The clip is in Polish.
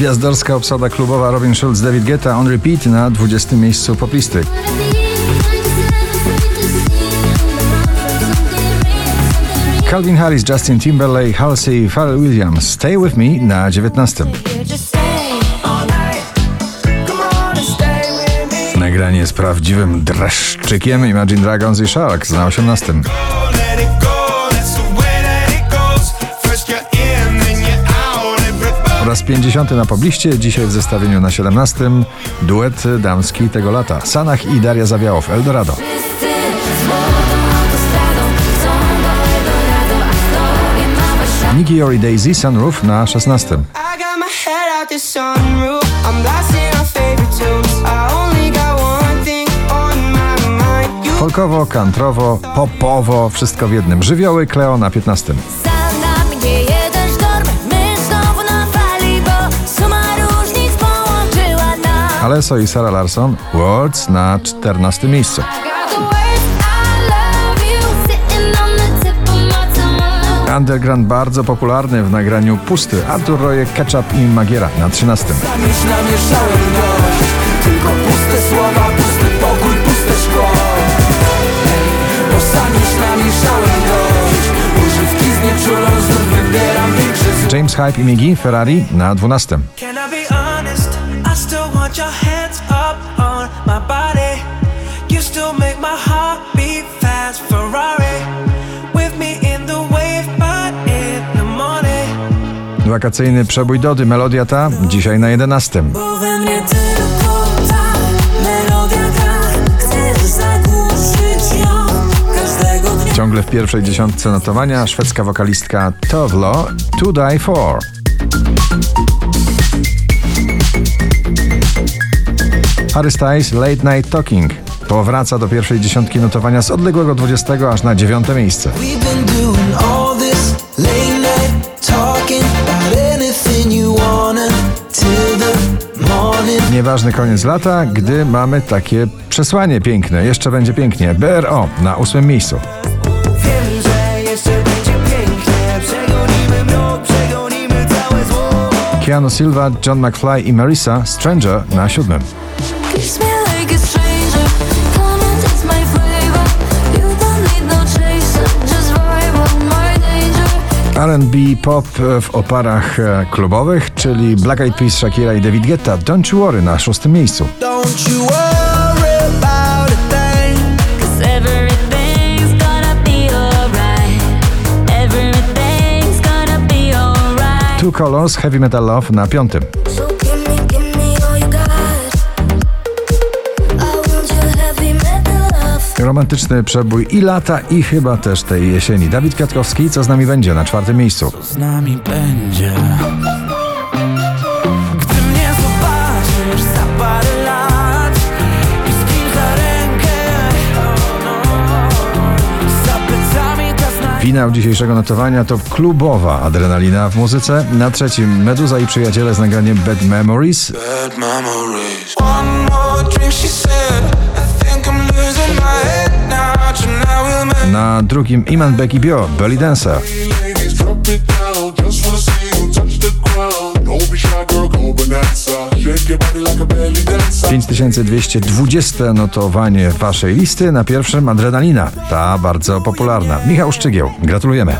Gwiazdorska obsada klubowa Robin Schulz, David Guetta on repeat na 20 miejscu poplisty. Calvin Harris, Justin Timberlake, Halsey, Pharrell Williams, Stay With Me na 19. Nagranie z prawdziwym dreszczykiem Imagine Dragons i Sharks na 18. Oraz 50 na pobliście, dzisiaj w zestawieniu na 17 duet damski tego lata. Sanach i Daria Zawiałow, Eldorado. Nikki Yori Daisy, Sunroof na 16. Folkowo, kantrowo, popowo, wszystko w jednym. Żywioły Kleo na 15. Alesso i Sara Larson Words na 14 miejscu. Underground bardzo popularny w nagraniu Pusty, Artur Roje, Ketchup i Magiera na 13. James Hype i Migi Ferrari na 12 want your hands up on my body. You still make my heart beat fast, Ferrari. With me in the wave, but in the morning. Wakacyjny przebój Dody, melodia ta dzisiaj na 11. Ciągle w pierwszej dziesiątce notowania szwedzka wokalistka Tovlo To Die For. Harry Styles Late Night Talking powraca do pierwszej dziesiątki notowania z odległego 20 aż na dziewiąte miejsce. Nieważny koniec lata, gdy mamy takie przesłanie piękne. Jeszcze będzie pięknie. BRO na ósmym miejscu. Wiem, że jeszcze będzie pięknie. Przegonimy mrok, przegonimy całe zło. Keanu Silva, John McFly i Marissa Stranger na siódmym. R&B pop w oparach e, klubowych, czyli Black Eyed Peas, Shakira i David Guetta. Don't You Worry na szóstym miejscu. Two Colors Heavy Metal Love na piątym. Romantyczny przebój i lata, i chyba też tej jesieni. Dawid Kwiatkowski, co z nami będzie na czwartym miejscu. Co z nami będzie? Gdy mnie zobaczysz za parę lat i z kim za rękę, za plecami Finał dzisiejszego notowania to klubowa adrenalina w muzyce. Na trzecim Meduza i przyjaciele z nagraniem Bad Memories. Bad memories. Na drugim Iman Becky Bio, Belly Dancer. 5220 notowanie waszej listy, na pierwszym Adrenalina, ta bardzo popularna. Michał Szczygieł, gratulujemy.